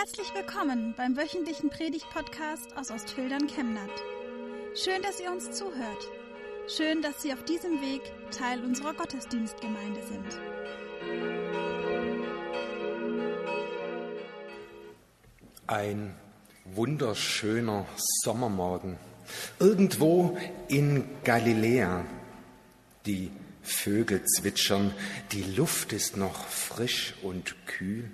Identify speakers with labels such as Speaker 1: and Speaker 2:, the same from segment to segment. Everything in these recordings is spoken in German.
Speaker 1: Herzlich willkommen beim wöchentlichen Predigt-Podcast aus Ostfildern Chemnat. Schön, dass ihr uns zuhört. Schön, dass Sie auf diesem Weg Teil unserer Gottesdienstgemeinde sind.
Speaker 2: Ein wunderschöner Sommermorgen. Irgendwo in Galiläa. Die Vögel zwitschern, die Luft ist noch frisch und kühl.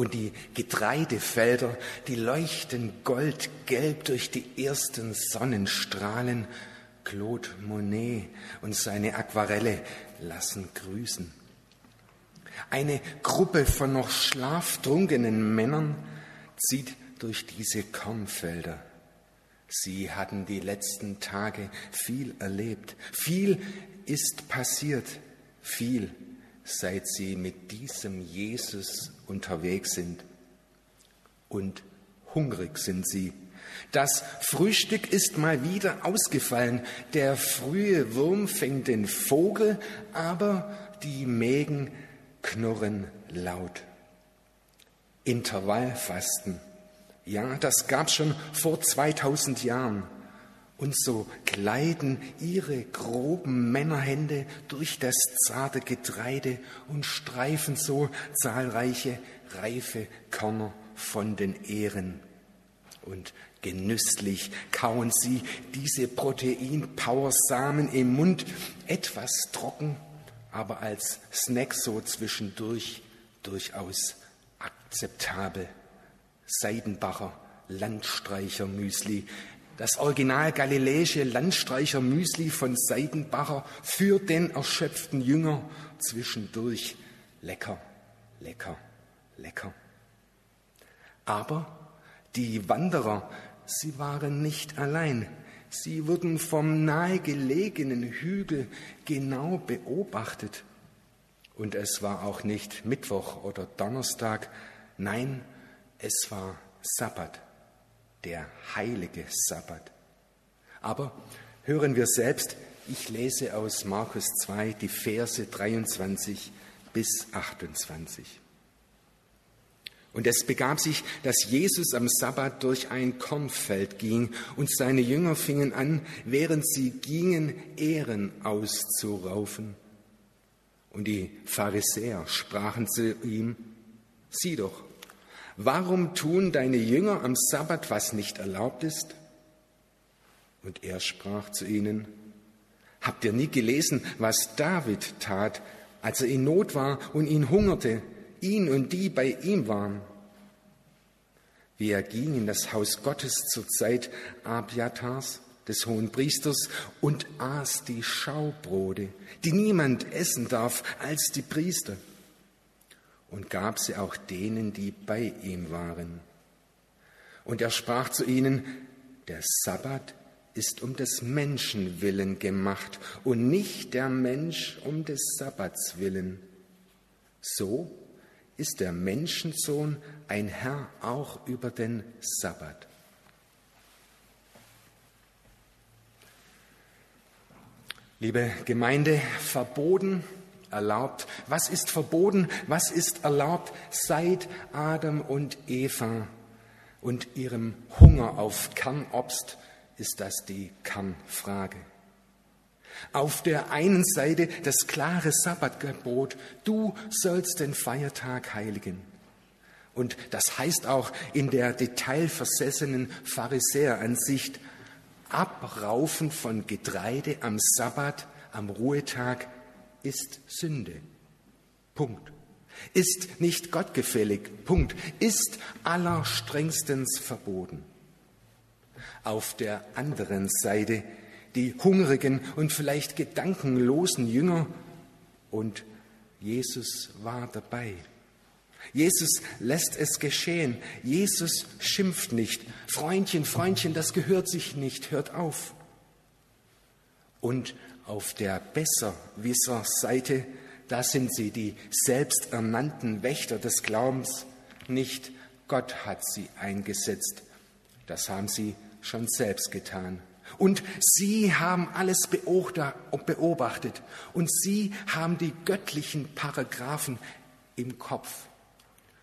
Speaker 2: Und die Getreidefelder, die leuchten goldgelb durch die ersten Sonnenstrahlen. Claude Monet und seine Aquarelle lassen grüßen. Eine Gruppe von noch schlaftrunkenen Männern zieht durch diese Kornfelder. Sie hatten die letzten Tage viel erlebt, viel ist passiert, viel seit sie mit diesem Jesus unterwegs sind. Und hungrig sind sie. Das Frühstück ist mal wieder ausgefallen. Der frühe Wurm fängt den Vogel, aber die Mägen knurren laut. Intervallfasten. Ja, das gab's schon vor 2000 Jahren. Und so gleiten ihre groben Männerhände durch das zarte Getreide und streifen so zahlreiche reife Körner von den Ähren. Und genüsslich kauen sie diese Protein-Power-Samen im Mund, etwas trocken, aber als Snack so zwischendurch durchaus akzeptabel. Seidenbacher Landstreicher-Müsli, das original galiläische Landstreicher-Müsli von Seidenbacher für den erschöpften Jünger zwischendurch lecker, lecker, lecker. Aber die Wanderer, sie waren nicht allein. Sie wurden vom nahegelegenen Hügel genau beobachtet. Und es war auch nicht Mittwoch oder Donnerstag, nein, es war Sabbat der heilige Sabbat. Aber hören wir selbst, ich lese aus Markus 2 die Verse 23 bis 28. Und es begab sich, dass Jesus am Sabbat durch ein Kornfeld ging und seine Jünger fingen an, während sie gingen, Ehren auszuraufen. Und die Pharisäer sprachen zu ihm, sieh doch, warum tun deine Jünger am Sabbat, was nicht erlaubt ist? Und er sprach zu ihnen, habt ihr nie gelesen, was David tat, als er in Not war und ihn hungerte, ihn und die bei ihm waren? Wie er ging in das Haus Gottes zur Zeit Abiatars, des hohen Priesters, und aß die Schaubrote, die niemand essen darf als die Priester und gab sie auch denen, die bei ihm waren. Und er sprach zu ihnen, der Sabbat ist um des Menschen willen gemacht und nicht der Mensch um des Sabbats willen. So ist der Menschensohn ein Herr auch über den Sabbat. Liebe Gemeinde, verboten erlaubt? Was ist verboten? Was ist erlaubt? Seit Adam und Eva und ihrem Hunger auf Kernobst ist das die Kernfrage. Auf der einen Seite das klare Sabbatgebot, du sollst den Feiertag heiligen. Und das heißt auch in der detailversessenen Pharisäeransicht, Abraufen von Getreide am Sabbat, am Ruhetag ist Sünde. Punkt. Ist nicht gottgefällig. Punkt. Ist allerstrengstens verboten. Auf der anderen Seite die hungrigen und vielleicht gedankenlosen Jünger und Jesus war dabei. Jesus lässt es geschehen. Jesus schimpft nicht. Freundchen, Freundchen, das gehört sich nicht. Hört auf. Und auf der Besserwisser-Seite, da sind sie die selbsternannten Wächter des Glaubens. Nicht Gott hat sie eingesetzt. Das haben sie schon selbst getan. Und sie haben alles beobachtet und sie haben die göttlichen Paragraphen im Kopf.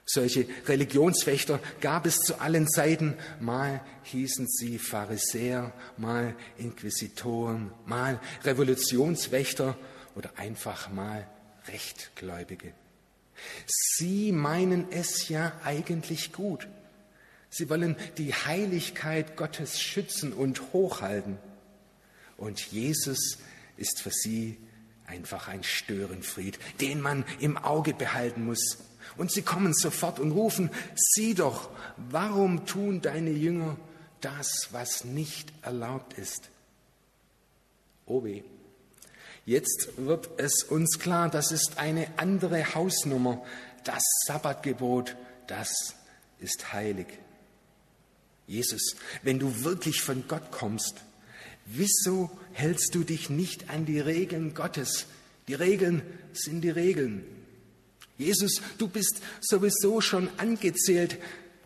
Speaker 2: Solche Religionswächter gab es zu allen Zeiten. Mal hießen sie Pharisäer, mal Inquisitoren, mal Revolutionswächter oder einfach mal Rechtgläubige. Sie meinen es ja eigentlich gut. Sie wollen die Heiligkeit Gottes schützen und hochhalten. Und Jesus ist für sie einfach ein Störenfried, den man im Auge behalten muss. Und sie kommen sofort und rufen, sieh doch, warum tun deine Jünger das, was nicht erlaubt ist? Oh. Jetzt wird es uns klar, das ist eine andere Hausnummer. Das Sabbatgebot, das ist heilig. Jesus, wenn du wirklich von Gott kommst, wieso hältst du dich nicht an die Regeln Gottes? Die Regeln sind die Regeln. Jesus, du bist sowieso schon angezählt.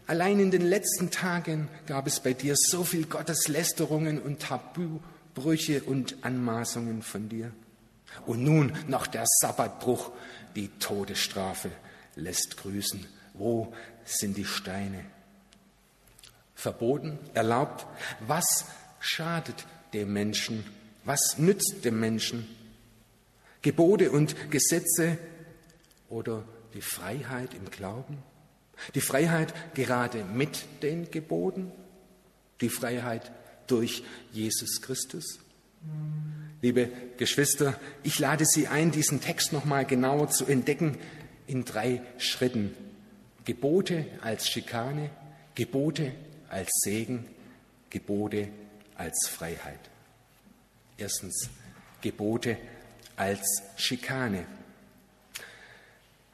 Speaker 2: Allein in den letzten Tagen gab es bei dir so viel Gotteslästerungen und Tabubrüche und Anmaßungen von dir. Und nun noch der Sabbatbruch, die Todesstrafe lässt grüßen. Wo sind die Steine? Verboten, erlaubt, was schadet dem Menschen? Was nützt dem Menschen? Gebote und Gesetze oder die Freiheit im Glauben? Die Freiheit gerade mit den Geboten? Die Freiheit durch Jesus Christus? Liebe Geschwister, ich lade Sie ein, diesen Text nochmal genauer zu entdecken in drei Schritten. Gebote als Schikane, Gebote als Segen, Gebote als Freiheit. Erstens, Gebote als Schikane.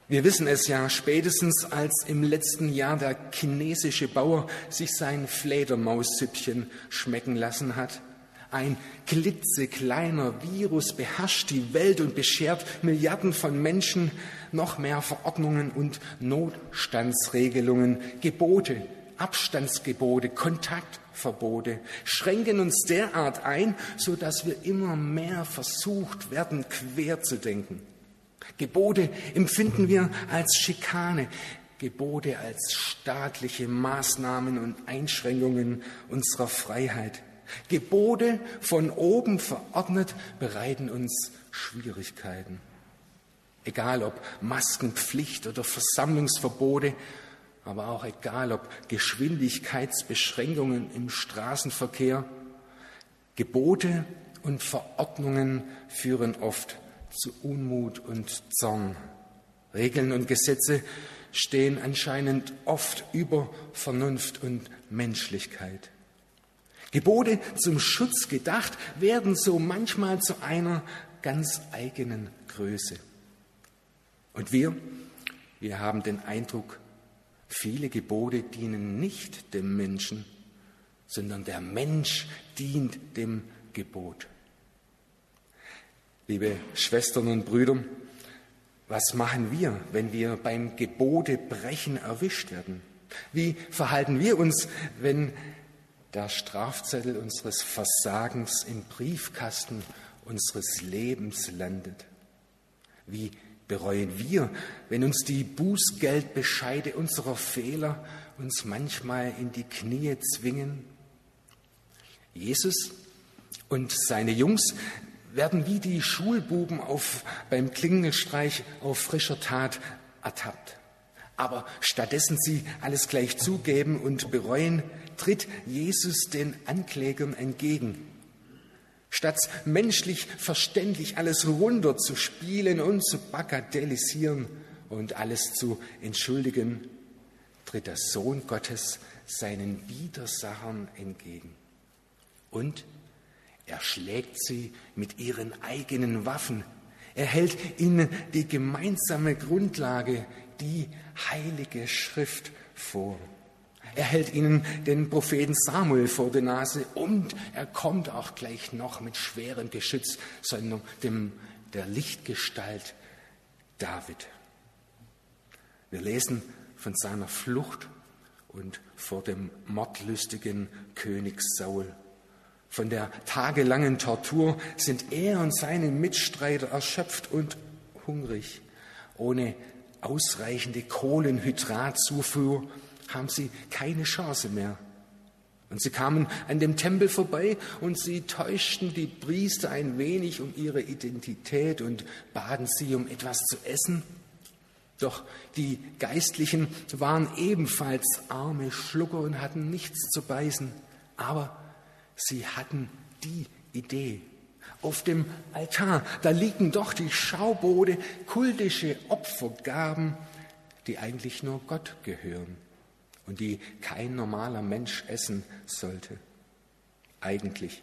Speaker 2: Wir wissen es ja spätestens, als im letzten Jahr der chinesische Bauer sich sein Fledermaussüppchen schmecken lassen hat. Ein klitzekleiner Virus beherrscht die Welt und beschert Milliarden von Menschen noch mehr Verordnungen und Notstandsregelungen, Gebote, Abstandsgebote, Kontaktverbote schränken uns derart ein, so dass wir immer mehr versucht werden, quer zu denken. Gebote empfinden wir als Schikane, Gebote als staatliche Maßnahmen und Einschränkungen unserer Freiheit. Gebote von oben verordnet bereiten uns Schwierigkeiten. Egal ob Maskenpflicht oder Versammlungsverbote, aber auch egal ob Geschwindigkeitsbeschränkungen im Straßenverkehr, Gebote und Verordnungen führen oft zu Unmut und Zorn. Regeln und Gesetze stehen anscheinend oft über Vernunft und Menschlichkeit. Gebote zum Schutz gedacht werden so manchmal zu einer ganz eigenen Größe. Und wir, wir haben den Eindruck, viele Gebote dienen nicht dem Menschen, sondern der Mensch dient dem Gebot. Liebe Schwestern und Brüder, was machen wir, wenn wir beim Gebotebrechen erwischt werden? Wie verhalten wir uns, wenn der Strafzettel unseres Versagens im Briefkasten unseres Lebens landet? Wie bereuen wir, wenn uns die Bußgeldbescheide unserer Fehler uns manchmal in die Knie zwingen? Jesus und seine Jungs werden wie die Schulbuben auf, beim Klingelstreich auf frischer Tat ertappt. Aber stattdessen sie alles gleich zugeben und bereuen, tritt Jesus den Anklägern entgegen. Statt menschlich verständlich alles runter zu spielen und zu bagatellisieren und alles zu entschuldigen, tritt der Sohn Gottes seinen Widersachern entgegen. Und er schlägt sie mit ihren eigenen Waffen. Er hält ihnen die gemeinsame Grundlage, die heilige Schrift vor. Er hält ihnen den Propheten Samuel vor die Nase und er kommt auch gleich noch mit schwerem Geschütz, sondern dem, der Lichtgestalt David. Wir lesen von seiner Flucht und vor dem mordlustigen König Saul. Von der tagelangen Tortur sind er und seine Mitstreiter erschöpft und hungrig, ohne ausreichende Kohlenhydratzufuhr haben sie keine Chance mehr. Und sie kamen an dem Tempel vorbei und sie täuschten die Priester ein wenig um ihre Identität und baten sie um etwas zu essen. Doch die Geistlichen waren ebenfalls arme Schlucker und hatten nichts zu beißen. Aber sie hatten die Idee. Auf dem Altar, da liegen doch die Schaubode, kultische Opfergaben, die eigentlich nur Gott gehören und die kein normaler Mensch essen sollte. Eigentlich.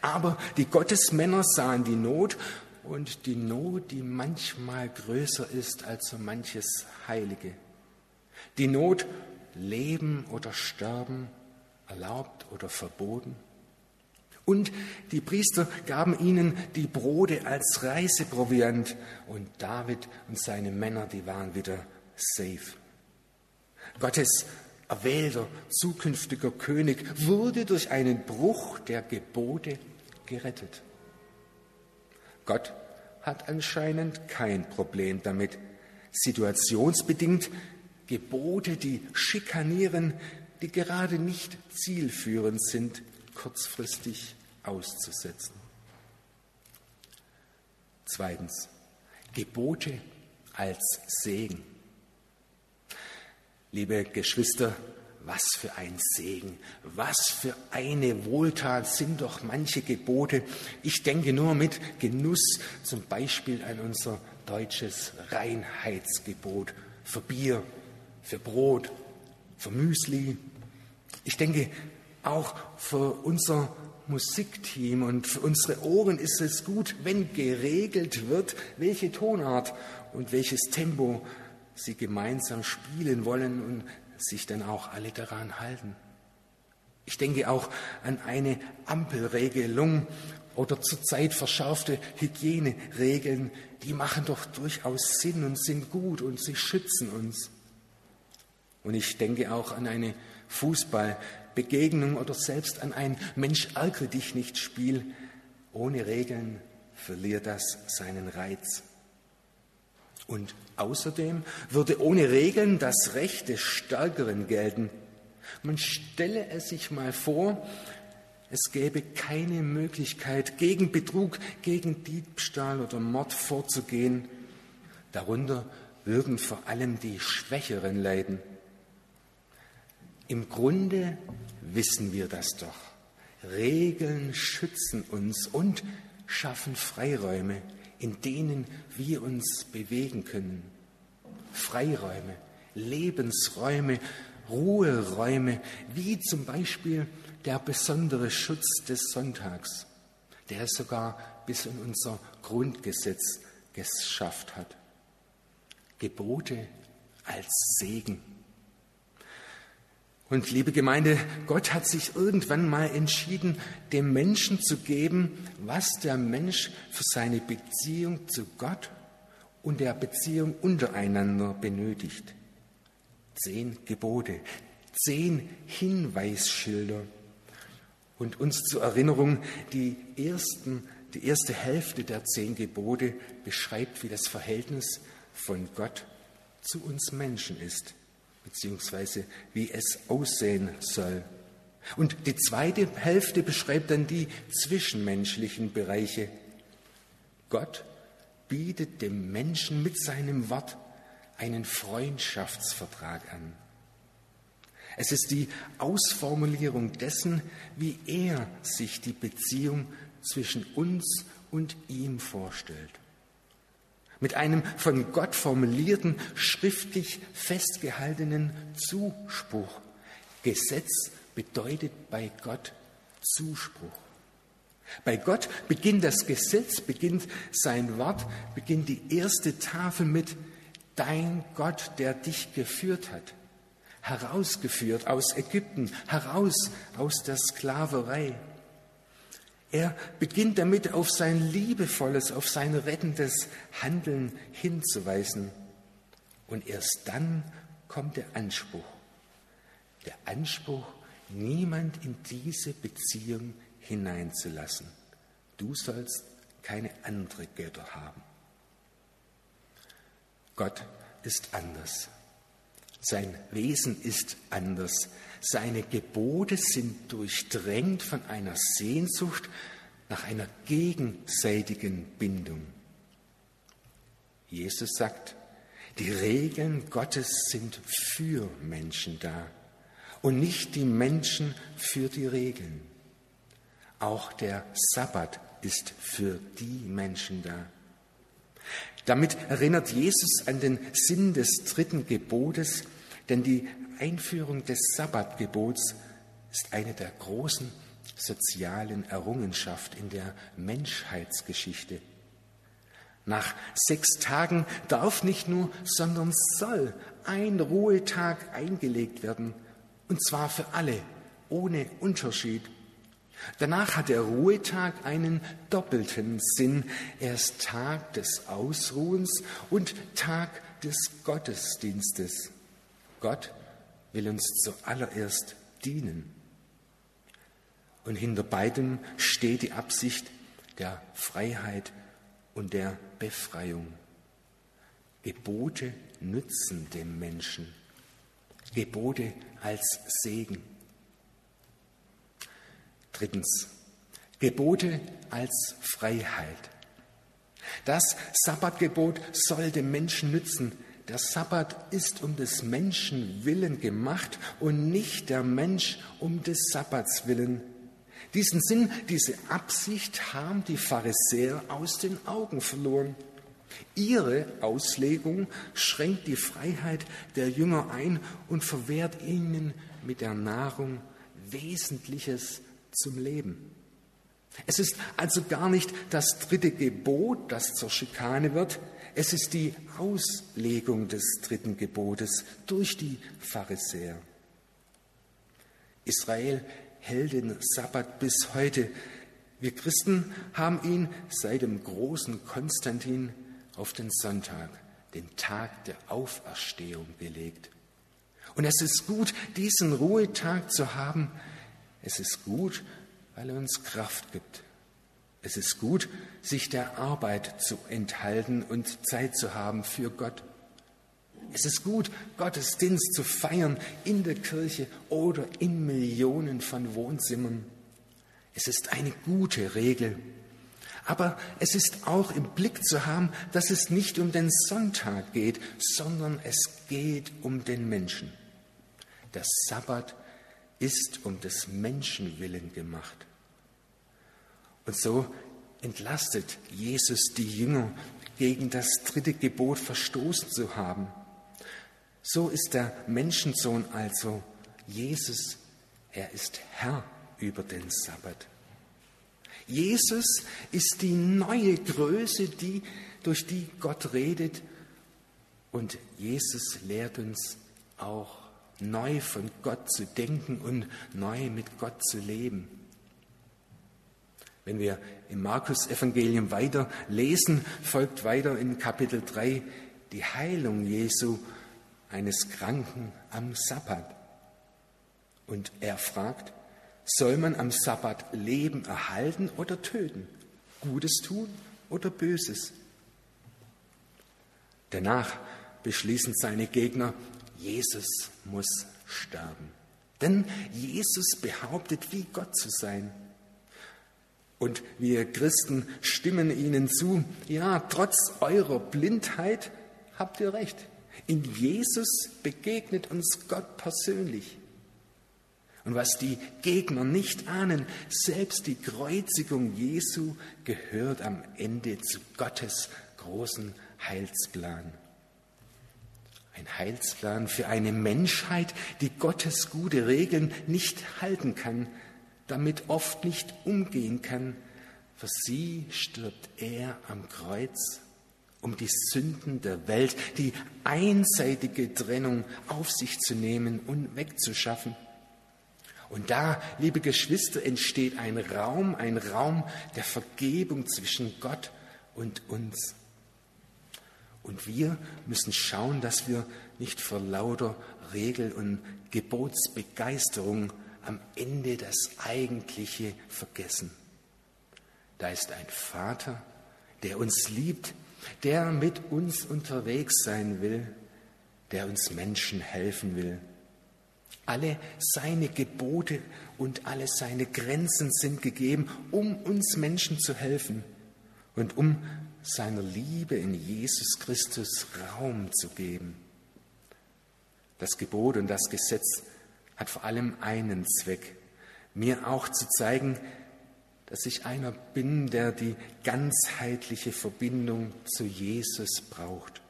Speaker 2: Aber die Gottesmänner sahen die Not und die Not, die manchmal größer ist als so manches Heilige. Die Not, Leben oder Sterben, erlaubt oder verboten. Und die Priester gaben ihnen die Brote als Reiseproviant und David und seine Männer, die waren wieder safe. Gottes erwählter zukünftiger König wurde durch einen Bruch der Gebote gerettet. Gott hat anscheinend kein Problem damit, situationsbedingt Gebote, die schikanieren, die gerade nicht zielführend sind, kurzfristig auszusetzen. Zweitens, Gebote als Segen. Liebe Geschwister, was für ein Segen, was für eine Wohltat sind doch manche Gebote. Ich denke nur mit Genuss zum Beispiel an unser deutsches Reinheitsgebot für Bier, für Brot, für Müsli. Ich denke auch für unser Musikteam und für unsere Ohren ist es gut, wenn geregelt wird, welche Tonart und welches Tempo sie gemeinsam spielen wollen und sich dann auch alle daran halten. Ich denke auch an eine Ampelregelung oder zurzeit verschärfte Hygieneregeln, die machen doch durchaus Sinn und sind gut und sie schützen uns. Und ich denke auch an eine Fußballbegegnung oder selbst an ein Mensch ärgere dich nicht Spiel. Ohne Regeln verliert das seinen Reiz. Und außerdem würde ohne Regeln das Recht des Stärkeren gelten. Man stelle es sich mal vor, es gäbe keine Möglichkeit, gegen Betrug, gegen Diebstahl oder Mord vorzugehen. Darunter würden vor allem die Schwächeren leiden. Im Grunde wissen wir das doch. Regeln schützen uns und schaffen Freiräume, in denen wir uns bewegen können. Freiräume, Lebensräume, Ruheräume, wie zum Beispiel der besondere Schutz des Sonntags, der sogar bis in unser Grundgesetz geschafft hat. Gebote als Segen. Und liebe Gemeinde, Gott hat sich irgendwann mal entschieden, dem Menschen zu geben, was der Mensch für seine Beziehung zu Gott und der Beziehung untereinander benötigt. Zehn Gebote, zehn Hinweisschilder. Und uns zur Erinnerung, die, ersten, die erste Hälfte der zehn Gebote beschreibt, wie das Verhältnis von Gott zu uns Menschen ist beziehungsweise wie es aussehen soll. Und die zweite Hälfte beschreibt dann die zwischenmenschlichen Bereiche. Gott bietet dem Menschen mit seinem Wort einen Freundschaftsvertrag an. Es ist die Ausformulierung dessen, wie er sich die Beziehung zwischen uns und ihm vorstellt mit einem von Gott formulierten, schriftlich festgehaltenen Zuspruch. Gesetz bedeutet bei Gott Zuspruch. Bei Gott beginnt das Gesetz, beginnt sein Wort, beginnt die erste Tafel mit Dein Gott, der dich geführt hat, herausgeführt aus Ägypten, heraus aus der Sklaverei. Er beginnt damit auf sein liebevolles, auf sein rettendes Handeln hinzuweisen. Und erst dann kommt der Anspruch. Der Anspruch, niemand in diese Beziehung hineinzulassen. Du sollst keine andere Götter haben. Gott ist anders. Sein Wesen ist anders. Seine Gebote sind durchdrängt von einer Sehnsucht nach einer gegenseitigen Bindung. Jesus sagt, die Regeln Gottes sind für Menschen da und nicht die Menschen für die Regeln. Auch der Sabbat ist für die Menschen da. Damit erinnert Jesus an den Sinn des dritten Gebotes, denn die Einführung des Sabbatgebots ist eine der großen sozialen Errungenschaft in der Menschheitsgeschichte. Nach sechs Tagen darf nicht nur, sondern soll ein Ruhetag eingelegt werden, und zwar für alle, ohne Unterschied. Danach hat der Ruhetag einen doppelten Sinn. Er ist Tag des Ausruhens und Tag des Gottesdienstes. Gott will uns zuallererst dienen. Und hinter beidem steht die Absicht der Freiheit und der Befreiung. Gebote nützen dem Menschen. Gebote als Segen. Drittens, Gebote als Freiheit. Das Sabbatgebot soll dem Menschen nützen. Der Sabbat ist um des Menschen willen gemacht und nicht der Mensch um des Sabbats willen. Diesen Sinn, diese Absicht haben die Pharisäer aus den Augen verloren. Ihre Auslegung schränkt die Freiheit der Jünger ein und verwehrt ihnen mit der Nahrung Wesentliches zum Leben. Es ist also gar nicht das dritte Gebot, das zur Schikane wird, es ist die Auslegung des dritten Gebotes durch die Pharisäer. Israel hält den Sabbat bis heute. Wir Christen haben ihn seit dem großen Konstantin auf den Sonntag, den Tag der Auferstehung, gelegt. Und es ist gut, diesen Ruhetag zu haben. Es ist gut, weil er uns Kraft gibt. Es ist gut, sich der Arbeit zu enthalten und Zeit zu haben für Gott. Es ist gut, Gottesdienst zu feiern in der Kirche oder in Millionen von Wohnzimmern. Es ist eine gute Regel. Aber es ist auch im Blick zu haben, dass es nicht um den Sonntag geht, sondern es geht um den Menschen. Der Sabbat ist um des Menschen willen gemacht. Und so entlastet Jesus die Jünger, gegen das dritte Gebot verstoßen zu haben. So ist der Menschensohn also Jesus, er ist Herr über den Sabbat. Jesus ist die neue Größe, die, durch die Gott redet. Und Jesus lehrt uns auch neu von Gott zu denken und neu mit Gott zu leben. Wenn wir im Markus-Evangelium weiter lesen, folgt weiter in Kapitel 3 die Heilung Jesu eines Kranken am Sabbat. Und er fragt, soll man am Sabbat Leben erhalten oder töten? Gutes tun oder Böses? Danach beschließen seine Gegner, Jesus muss sterben. Denn Jesus behauptet, wie Gott zu sein. Und wir Christen stimmen ihnen zu, ja, trotz eurer Blindheit habt ihr recht. In Jesus begegnet uns Gott persönlich. Und was die Gegner nicht ahnen, selbst die Kreuzigung Jesu gehört am Ende zu Gottes großen Heilsplan. Ein Heilsplan für eine Menschheit, die Gottes gute Regeln nicht halten kann, damit oft nicht umgehen kann. Für sie stirbt er am Kreuz, um die Sünden der Welt, die einseitige Trennung auf sich zu nehmen und wegzuschaffen. Und da, liebe Geschwister, entsteht ein Raum, ein Raum der Vergebung zwischen Gott und uns. Und wir müssen schauen, dass wir nicht vor lauter Regel- und Gebotsbegeisterung am Ende das Eigentliche vergessen. Da ist ein Vater, der uns liebt, der mit uns unterwegs sein will, der uns Menschen helfen will. Alle seine Gebote und alle seine Grenzen sind gegeben, um uns Menschen zu helfen und um seiner Liebe in Jesus Christus Raum zu geben. Das Gebot und das Gesetz hat vor allem einen Zweck, mir auch zu zeigen, dass ich einer bin, der die ganzheitliche Verbindung zu Jesus braucht,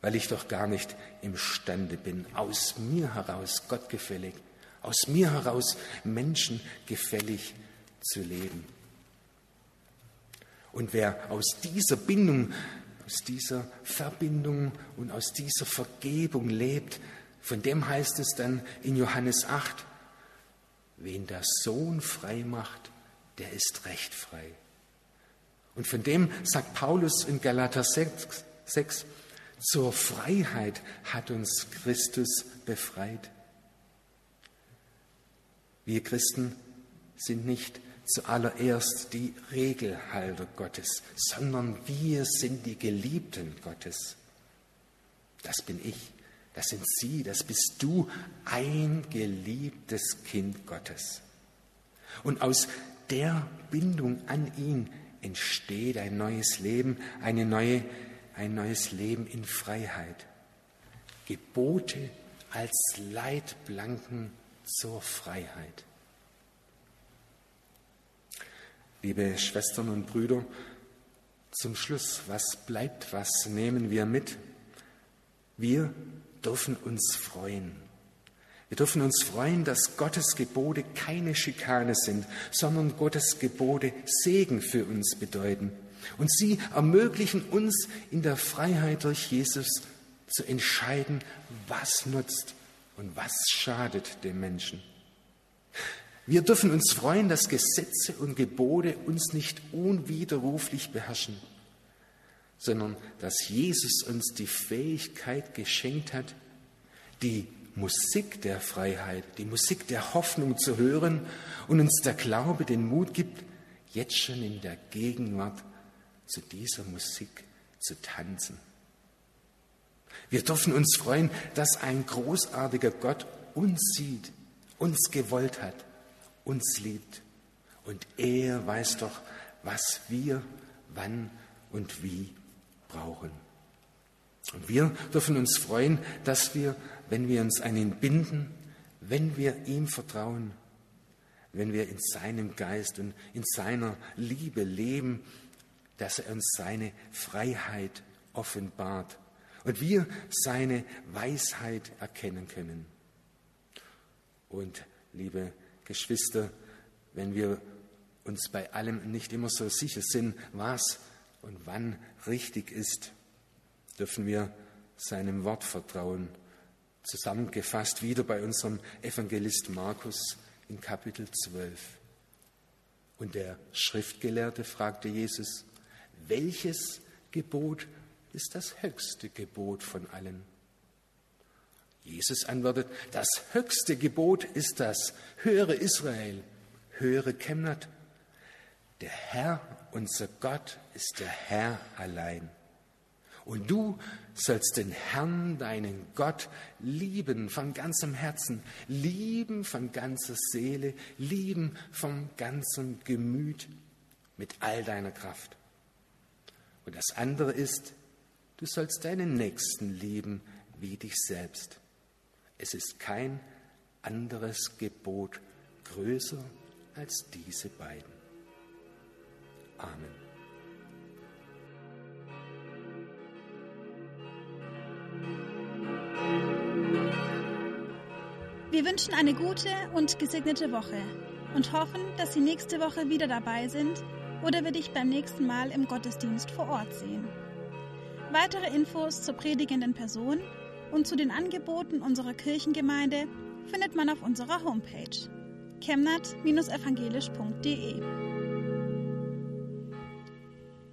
Speaker 2: weil ich doch gar nicht imstande bin, aus mir heraus gottgefällig, aus mir heraus menschengefällig zu leben. Und wer aus dieser Bindung, aus dieser Verbindung und aus dieser Vergebung lebt, von dem heißt es dann in Johannes 8, wen der Sohn frei macht, der ist recht frei. Und von dem sagt Paulus in Galater 6, 6 zur Freiheit hat uns Christus befreit. Wir Christen sind nicht zuallererst die Regelhalter Gottes, sondern wir sind die Geliebten Gottes. Das bin ich, das sind Sie, das bist du, ein geliebtes Kind Gottes. Und aus der Bindung an ihn entsteht ein neues Leben, eine neue, ein neues Leben in Freiheit. Gebote als Leitplanken zur Freiheit. Liebe Schwestern und Brüder, zum Schluss, was bleibt, was nehmen wir mit? Wir dürfen uns freuen. Wir dürfen uns freuen, dass Gottes Gebote keine Schikane sind, sondern Gottes Gebote Segen für uns bedeuten. Und sie ermöglichen uns in der Freiheit durch Jesus zu entscheiden, was nutzt und was schadet dem Menschen. Wir dürfen uns freuen, dass Gesetze und Gebote uns nicht unwiderruflich beherrschen, sondern dass Jesus uns die Fähigkeit geschenkt hat, die Musik der Freiheit, die Musik der Hoffnung zu hören und uns der Glaube den Mut gibt, jetzt schon in der Gegenwart zu dieser Musik zu tanzen. Wir dürfen uns freuen, dass ein großartiger Gott uns sieht, uns gewollt hat, uns liebt. Und er weiß doch, was wir wann und wie brauchen. Und wir dürfen uns freuen, dass wir, wenn wir uns an ihn binden, wenn wir ihm vertrauen, wenn wir in seinem Geist und in seiner Liebe leben, dass er uns seine Freiheit offenbart und wir seine Weisheit erkennen können. Und liebe Geschwister, wenn wir uns bei allem nicht immer so sicher sind, was und wann richtig ist, dürfen wir seinem Wort vertrauen. Zusammengefasst wieder bei unserem Evangelist Markus in Kapitel 12. Und der Schriftgelehrte fragte Jesus, welches Gebot ist das höchste Gebot von allen? Jesus antwortet, das höchste Gebot ist das, höre Israel, höre Chemnat. Der Herr, unser Gott, ist der Herr allein. Und du sollst den Herrn, deinen Gott, lieben von ganzem Herzen, lieben von ganzer Seele, lieben vom ganzen Gemüt, mit all deiner Kraft. Und das andere ist, du sollst deinen Nächsten lieben wie dich selbst. Es ist kein anderes Gebot größer als diese beiden. Amen.
Speaker 1: Wir wünschen eine gute und gesegnete Woche und hoffen, dass Sie nächste Woche wieder dabei sind oder wir dich beim nächsten Mal im Gottesdienst vor Ort sehen. Weitere Infos zur predigenden Person und zu den Angeboten unserer Kirchengemeinde findet man auf unserer Homepage chemnat-evangelisch.de.